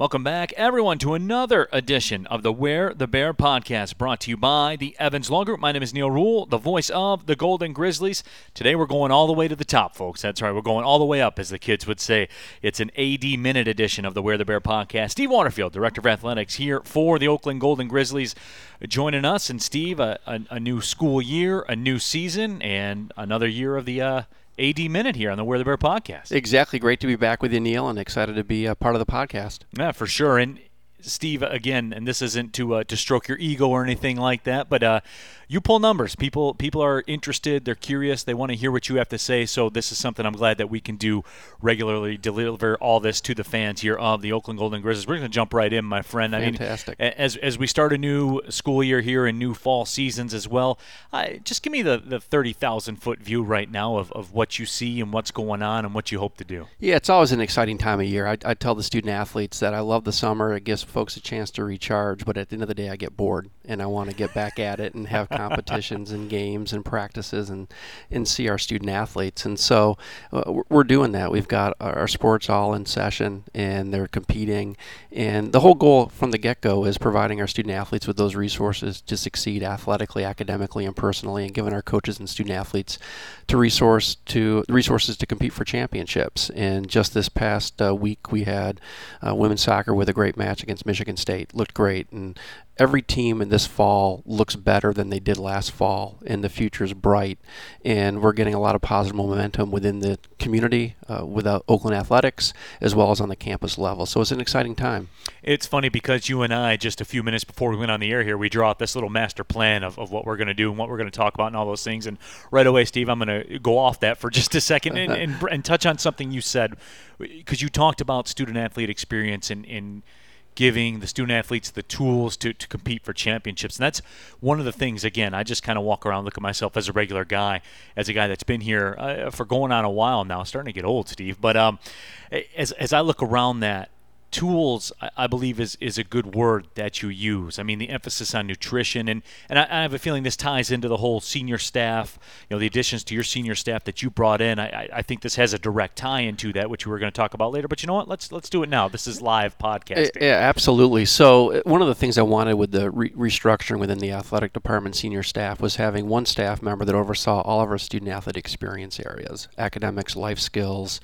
Welcome back, everyone, to another edition of the Wear the Bear podcast brought to you by the Evans Law Group. My name is Neal Ruhl, the voice of the Golden Grizzlies. Today we're going all the way to the top, folks. That's right, we're going all the way up, as the kids would say. It's an AD minute edition of the Wear the Bear podcast. Steve Waterfield, Director of Athletics, here for the Oakland Golden Grizzlies, joining us. And Steve, a, a, a new school year, a new season, and another year of the. Uh, AD Minute here on the Wear the Bear podcast. Exactly. Great to be back with you, Neal, and excited to be a part of the podcast. Yeah, for sure. And Steve, again, and this isn't to uh, to stroke your ego or anything like that, but uh, you pull numbers. People people are interested. They're curious. They want to hear what you have to say. So this is something I'm glad that we can do regularly. Deliver all this to the fans here of the Oakland Golden Grizzlies. We're going to jump right in, my friend. Fantastic. I mean, as as we start a new school year here and new fall seasons as well, uh, just give me the the thirty thousand foot view right now of, of what you see and what's going on and what you hope to do. Yeah, it's always an exciting time of year. I, I tell the student athletes that I love the summer. It gives folks a chance to recharge, but at the end of the day, I get bored and I want to get back at it and have competitions and games and practices and and see our student athletes. And so uh, we're doing that. We've got our sports all in session and they're competing. And the whole goal from the get-go is providing our student athletes with those resources to succeed athletically, academically, and personally, and giving our coaches and student athletes to resource to resources to compete for championships. And just this past uh, week, we had uh, women's soccer with a great match against Michigan State. Looked great, and every team in this fall looks better than they did last fall, and the future is bright. And we're getting a lot of positive momentum within the community uh, with uh, Oakland athletics as well as on the campus level. So it's an exciting time. It's funny because you and I, just a few minutes before we went on the air here, we draw out this little master plan of, of what we're going to do and what we're going to talk about and all those things. And right away, Steve, I'm going to go off that for just a second and, and, and touch on something you said because you talked about student athlete experience and, and giving the student athletes the tools to, to compete for championships. And that's one of the things, again, I just kind of walk around, look at myself as a regular guy, as a guy that's been here uh, for going on a while now, starting to get old, Steve. But um, as, as I look around that, tools I believe is, is a good word that you use. I mean the emphasis on nutrition and, and I, I, have a feeling this ties into the whole senior staff, you know, the additions to your senior staff that you brought in. I, I think this has a direct tie into that, which we were going to talk about later. But you know what? Let's let's do it now. This is live podcasting. Yeah, absolutely. So uh, one of the things I wanted with the re- restructuring within the athletic department senior staff was having one staff member that oversaw all of our student athlete experience areas, academics, life skills,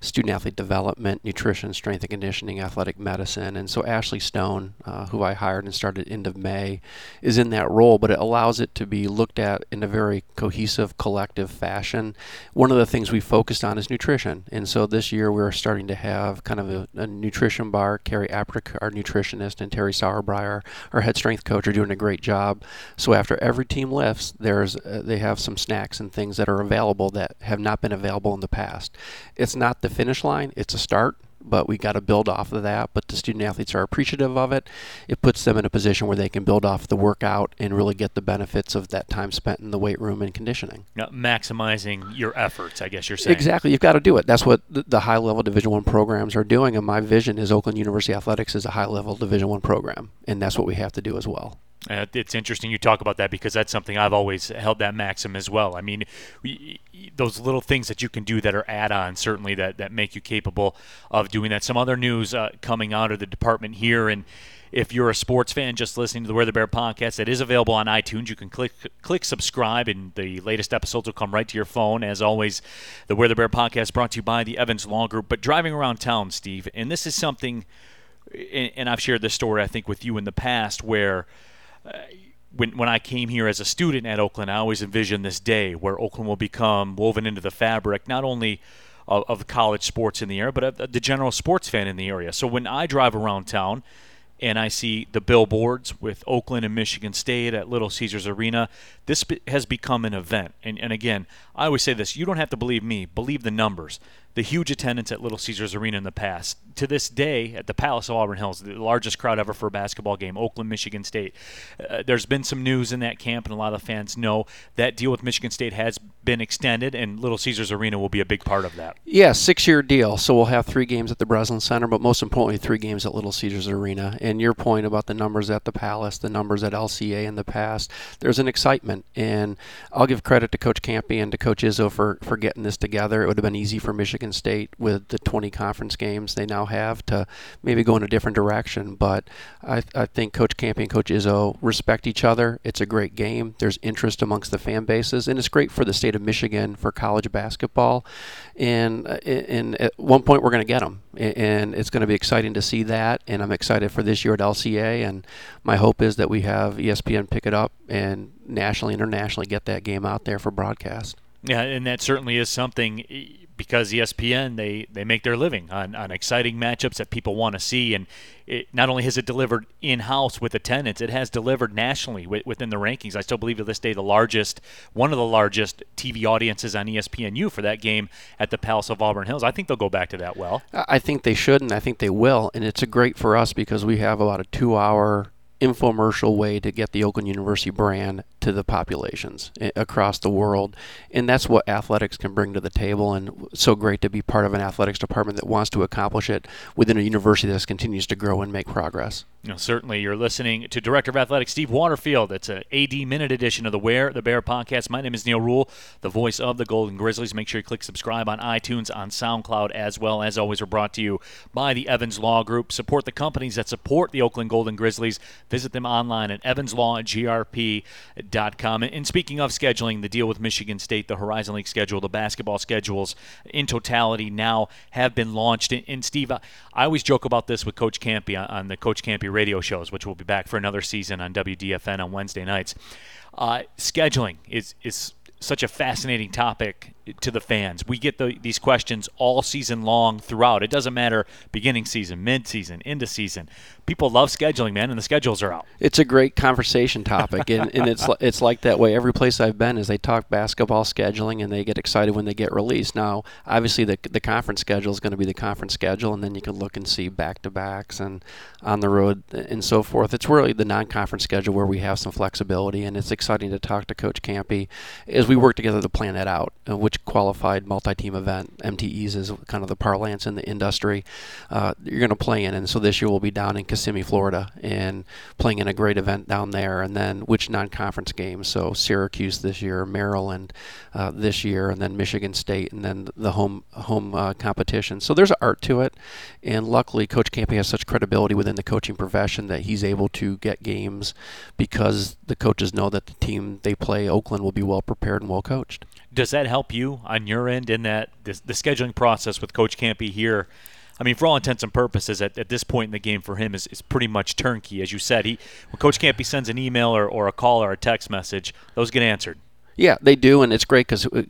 student athlete development, nutrition, strength and conditioning, athletic medicine. And so Ashley Stone, uh, who I hired and started end of May, is in that role, but it allows it to be looked at in a very cohesive, collective fashion. One of the things we focused on is nutrition. And so this year we're starting to have kind of a, a nutrition bar. Carrie Aprick, our nutritionist, and Terry Sauerbrei, our head strength coach, are doing a great job. So after every team lifts, there's uh, they have some snacks and things that are available that have not been available in the past. It's not the finish line, it's a start but we got to build off of that. But the student athletes are appreciative of it. It puts them in a position where they can build off the workout and really get the benefits of that time spent in the weight room and conditioning. Now, maximizing your efforts, I guess you're saying. Exactly, you've got to do it. That's what the, high level Division One programs are doing. And my vision is Oakland University Athletics is a high level Division One program, and that's what we have to do as well. Uh, it's interesting you talk about that because that's something I've always held that maxim as well. I mean, we, those little things that you can do that are add-ons certainly that, that make you capable of doing that. Some other news uh, coming out of the department here, and if you're a sports fan just listening to the Wear the Bear podcast, it is available on iTunes. You can click click subscribe, and the latest episodes will come right to your phone. As always, the Wear the Bear podcast brought to you by the Evans Law Group. But driving around town, Steve, and this is something, and I've shared this story I think with you in the past where when when I came here as a student at Oakland, I always envisioned this day where Oakland will become woven into the fabric, not only of, of college sports in the area, but of the general sports fan in the area. So when I drive around town and I see the billboards with Oakland and Michigan State at Little Caesars Arena, this has become an event. And, and again, I always say this you don't have to believe me, believe the numbers. The huge attendance at Little Caesars Arena in the past. To this day, at the Palace of Auburn Hills, the largest crowd ever for a basketball game, Oakland, Michigan State. Uh, there's been some news in that camp, and a lot of fans know that deal with Michigan State has been extended, and Little Caesars Arena will be a big part of that. Yeah, six-year deal. So we'll have three games at the Breslin Center, but most importantly, three games at Little Caesars Arena. And your point about the numbers at the Palace, the numbers at LCA in the past, there's an excitement, and I'll give credit to Coach Kampe and to Coach Izzo for for getting this together. It would have been easy for Michigan State with the 20 conference games they now have to maybe go in a different direction. But I, I think Coach Kampe and Coach Izzo respect each other. It's a great game. There's interest amongst the fan bases, and it's great for the state of Michigan for college basketball. And, uh, and at one point, we're going to get them. And it's going to be exciting to see that. And I'm excited for this year at LCA. And my hope is that we have ESPN pick it up and nationally, internationally get that game out there for broadcast. Yeah, and that certainly is something eh, because ESPN they they make their living on, on exciting matchups that people want to see, and it, not only has it delivered in house with attendance, it has delivered nationally within the rankings. I still believe to this day the largest, one of the largest TV audiences on ESPNU for that game at the Palace of Auburn Hills. I think they'll go back to that well. I think they should, and I think they will, and it's a great for us because we have about a two-hour infomercial way to get the Oakland University brand to the populations eh, across the world. And that's what athletics can bring to the table. And so great to be part of an athletics department that wants to accomplish it within a university that continues to grow and make progress. Know, certainly, you're listening to Director of Athletics Steve Waterfield. It's an AD Minute edition of the Wear the Bear podcast. My name is Neal Ruhl, the voice of the Golden Grizzlies. Make sure you click subscribe on iTunes, on SoundCloud as well. As always, we're brought to you by the Evans Law Group. Support the companies that support the Oakland Golden Grizzlies. Visit them online at evanslawgrp.com. And speaking of scheduling, the deal with Michigan State, the Horizon League schedule, the basketball schedules in totality now have been launched. And, Steve, I always joke about this with Coach Kampe on the Coach Kampe radio shows, which will be back for another season on WDFN on Wednesday nights. Uh, scheduling is is such a fascinating topic to the fans. We get the, these questions all season long throughout. It doesn't matter beginning season, mid season, end of season. People love scheduling, man, and the schedules are out. It's a great conversation topic, and, and it's it's like that way. Every place I've been is they talk basketball scheduling, and they get excited when they get released. Now, obviously, the the conference schedule is going to be the conference schedule, and then you can look and see back to backs and on the road and so forth. It's really the non-conference schedule where we have some flexibility, and it's exciting to talk to Coach Kampe as we work together to plan that out, uh, qualified multi-team event MTEs is kind of the parlance in the industry. Uh, you're going to play in, and so this year we'll be down in Kissimmee, Florida, and playing in a great event down there. And then which non-conference games? So Syracuse this year, Maryland uh, this year, and then Michigan State, and then the home home uh, competition. So there's art to it, and luckily Coach Kampe has such credibility within the coaching profession that he's able to get games because the coaches know that the team they play, Oakland, will be well prepared and well coached. Does that help you on your end in that the, the scheduling process with Coach Kampe here? I mean, for all intents and purposes, at, at this point in the game for him is, is pretty much turnkey. As you said, he when Coach Kampe sends an email or, or a call or a text message, those get answered. Yeah, they do, and it's great because uh,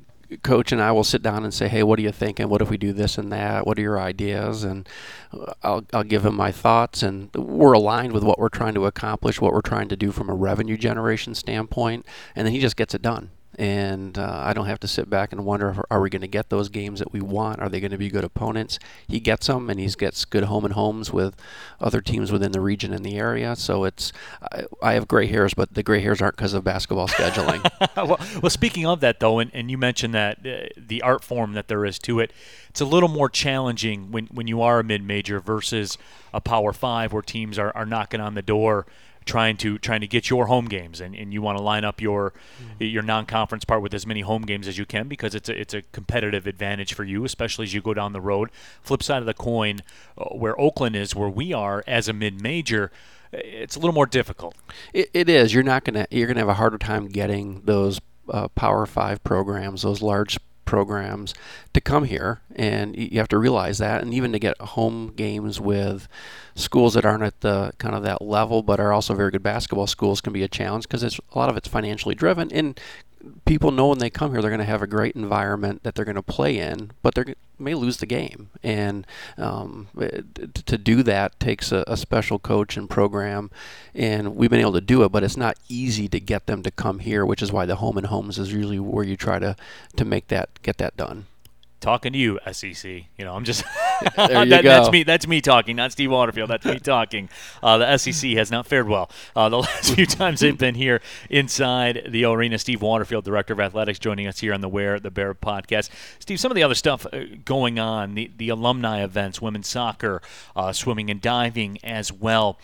coach and I will sit down and say, "Hey, what are you thinking? What if we do this and that? What are your ideas?" And uh, I'll I'll give him my thoughts, and we're aligned with what we're trying to accomplish, what we're trying to do from a revenue generation standpoint, and then he just gets it done and uh, I don't have to sit back and wonder are we going to get those games that we want? Are they going to be good opponents? He gets them, and he gets good home and homes with other teams within the region and the area. So it's I, I have gray hairs, but the gray hairs aren't because of basketball scheduling. well, well, speaking of that though, and, and you mentioned that uh, the art form that there is to it, it's a little more challenging when when you are a mid major versus a Power Five, where teams are, are knocking on the door trying to trying to get your home games and, and you want to line up your mm-hmm. your non-conference part with as many home games as you can because it's a, it's a competitive advantage for you especially as you go down the road. Flip side of the coin uh, where Oakland is where we are as a mid-major it's a little more difficult. It, it is. You're not going to you're going to have a harder time getting those uh, power 5 programs those large programs to come here, and you have to realize that. And even to get home games with schools that aren't at the kind of that level, but are also very good basketball schools, can be a challenge because it's a lot of it's financially driven. And people know when they come here they're going to have a great environment that they're going to play in, but they may lose the game. And um, to do that takes a, a, special coach and program, and we've been able to do it. But it's not easy to get them to come here, which is why the home and homes is usually where you try to to make that get that done. Talking to you, SEC. You know, I'm just There you that, go. that's me. That's me talking, not Steve Waterfield. That's me talking. Uh, the SEC has not fared well uh, the last few times they've been here inside the arena. Steve Waterfield, director of athletics, joining us here on the Wear the Bear podcast. Steve, some of the other stuff uh, going on, the the alumni events, women's soccer, uh, swimming and diving as well.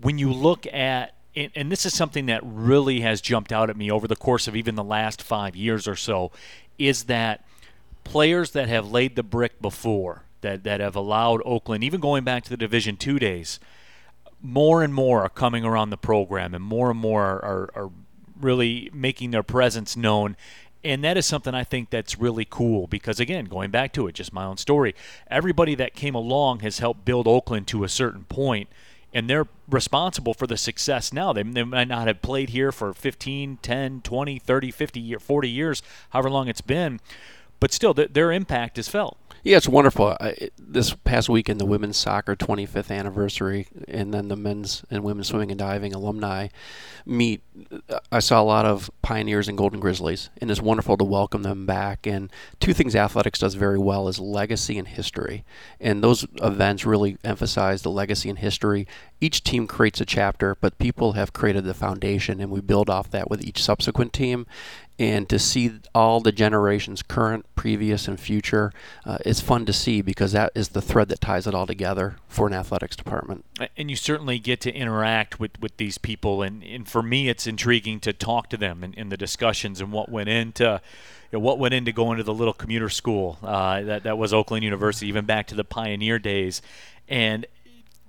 When you look at and, and this is something that really has jumped out at me over the course of even the last five years or so, is that players that have laid the brick before, that, that have allowed Oakland, even going back to the Division Two days, more and more are coming around the program, and more and more are, are, really making their presence known. And that is something I think that's really cool because, again, going back to it, just my own story, everybody that came along has helped build Oakland to a certain point, and they're responsible for the success now. They, they might not have played here for 15, 10, 20, 30, 50, 40 years, however long it's been, but still, th- their impact is felt. Yeah, it's wonderful. I, this past weekend, the women's soccer 25th anniversary, and then the men's and women's swimming and diving alumni meet. I saw a lot of pioneers and Golden Grizzlies, and it's wonderful to welcome them back. And two things athletics does very well is legacy and history, and those events really emphasize the legacy and history. Each team creates a chapter, but people have created the foundation, and we build off that with each subsequent team and to see all the generations current previous and future uh, it's fun to see because that is the thread that ties it all together for an athletics department. And you certainly get to interact with, with these people and, and for me it's intriguing to talk to them in, in the discussions and what went into what went into going to the little commuter school uh, that, that was Oakland University even back to the pioneer days. And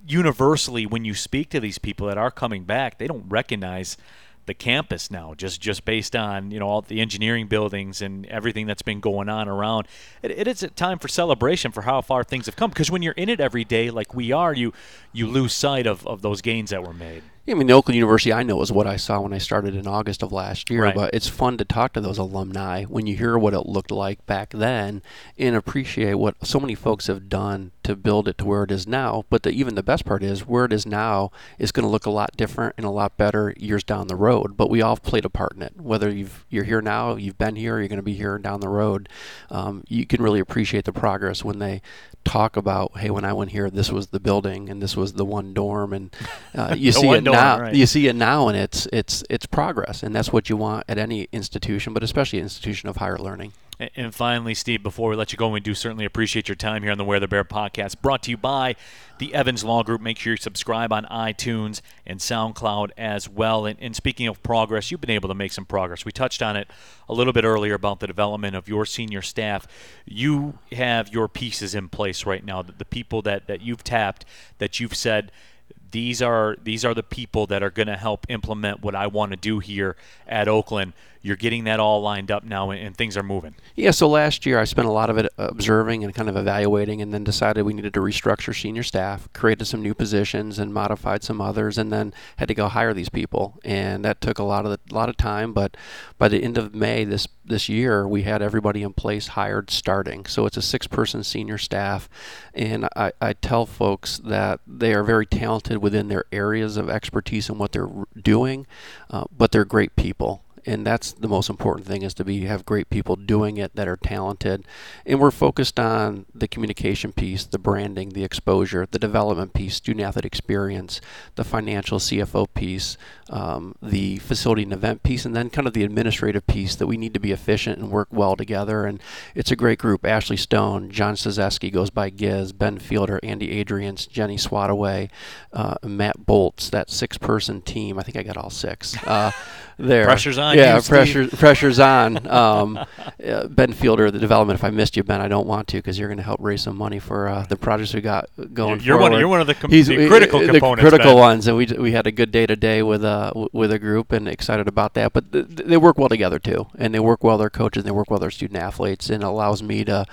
universally when you speak to these people that are coming back they don't recognize the campus now just just based on you know all the engineering buildings and everything that's been going on around. It, it is a time for celebration for how far things have come because when you're in it every day like we are you you lose sight of, of those gains that were made I mean, the Oakland University I know is what I saw when I started in August of last year, Right. but it's fun to talk to those alumni when you hear what it looked like back then and appreciate what so many folks have done to build it to where it is now. But the, even the best part is where it is now is going to look a lot different and a lot better years down the road. But we all played a part in it. Whether you've, you're here now, you've been here, you're going to be here down the road, um, you can really appreciate the progress when they talk about, hey, when I went here, this was the building and this was the one dorm, and uh, you see it dorm, now. right. You see it now, and it's it's it's progress, and that's what you want at any institution, but especially an institution of higher learning. And finally, Steve, before we let you go, we do certainly appreciate your time here on the Wear the Bear podcast, brought to you by the Evans Law Group. Make sure you subscribe on iTunes and SoundCloud as well. And, and speaking of progress, you've been able to make some progress. We touched on it a little bit earlier about the development of your senior staff. You have your pieces in place right now, the, the people that, that you've tapped, that you've said, these are these are the people that are going to help implement what I want to do here at Oakland. You're getting that all lined up now, and, and things are moving. Yeah, so last year I spent a lot of it observing and kind of evaluating, and then decided we needed to restructure senior staff, created some new positions, and modified some others, and then had to go hire these people, and that took a lot of the, lot of time. But by the end of May this this year, we had everybody in place hired starting. So it's a six-person senior staff, and I, I tell folks that they are very talented within their areas of expertise and what they're doing, uh, but they're great people and that's the most important thing is to be have great people doing it that are talented. And we're focused on the communication piece the branding the exposure the development piece student athlete experience the financial cfo piece um, the facility and event piece and then kind of the administrative piece that we need to be efficient and work well together. And it's a great group. Ashley stone john Sazeski goes by giz ben fielder andy adrians jenny swataway uh, matt bolts that six person team. I think i got all six. Uh, there Pressure's on yeah you, pressure pressure's on. Um, uh, ben Fielder, the development. If I missed you, Ben, I don't want to because you're going to help raise some money for uh, the projects we got going. You're one- forward. you're one of the com- He's- the uh, critical the components, critical Ben. ones, and we we had a good day today with uh with a group and excited about that. But th- th- they work well together too, and they work well their coaches, and they work well their student athletes, and it allows me to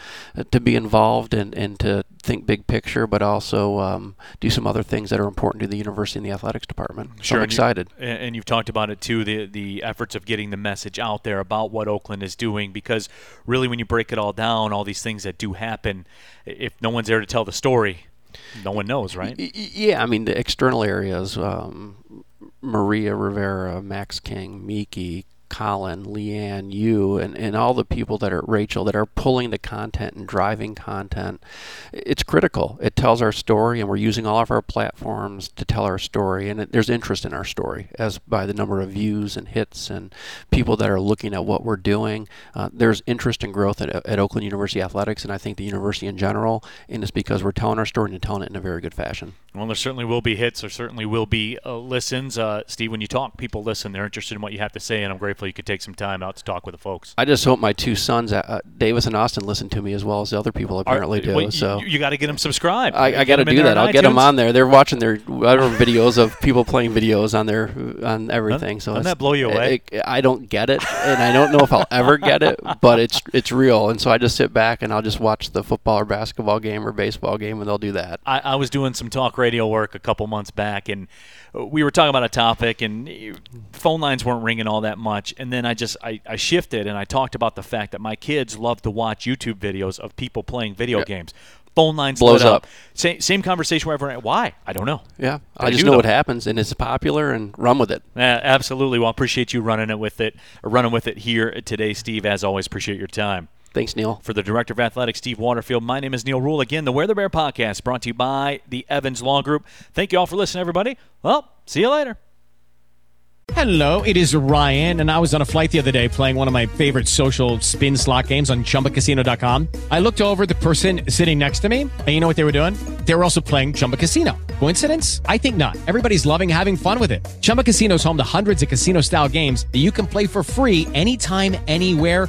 to be involved and and to think big picture, but also um, do some other things that are important to the university and the athletics department. So I'm and you- excited. and and you've talked about it too the the efforts of getting the message out there about what Oakland is doing because really when you break it all down all these things that do happen, if no one's there to tell the story no one knows right? Yeah, I mean the external areas: um, Maria Rivera, Max King, Miki, Colin, Leanne, you, and, and all the people that are Rachel that are pulling the content and driving content. It's critical. It tells our story, and we're using all of our platforms to tell our story. And it, there's interest in our story as by the number of views and hits and people that are looking at what we're doing. Uh, there's interest and growth at, at Oakland University Athletics, and I think the university in general. And it's because we're telling our story and telling it in a very good fashion. Well, there certainly will be hits. There certainly will be uh, listens. Uh, Steve, when you talk, people listen. They're interested in what you have to say, and I'm grateful you could take some time out to talk with the folks. I just hope my two sons, uh, Davis and Austin, listen to me as well as the other people apparently Are, do. Well, so you, you got to get them subscribed. I, I got to do that. I'll get them on there. They're watching their whatever videos of people playing videos on their on everything. So doesn't that blow you away? It, it, I don't get it, and I don't know if I'll ever get it, but it's it's real. And so I just sit back and I'll just watch the football or basketball game or baseball game, and they'll do that. I, I was doing some talk radio work a couple months back, and we were talking about a topic, and phone lines weren't ringing all that much. And then I just I, I shifted and I talked about the fact that my kids love to watch YouTube videos of people playing video games. Phone lines blows up. up. Same, same conversation wherever. Why? I don't know. Yeah, I, I just know, know what happens, and it's popular, and run with it. Yeah, absolutely. Well, I appreciate you running it with it, running with it here today, Steve. As always, appreciate your time. Thanks, Neal. For the Director of Athletics, Steve Waterfield, my name is Neal Ruhl. Again, the Wear the Bear podcast brought to you by the Evans Law Group. Thank you all for listening, everybody. Well, see you later. Hello, it is Ryan, and I was on a flight the other day playing one of my favorite social spin slot games on chumbacasino.com. I looked over the person sitting next to me, and you know what they were doing? They were also playing Chumba Casino. Coincidence? I think not. Everybody's loving having fun with it. Chumba Casino is home to hundreds of casino style games that you can play for free anytime, anywhere,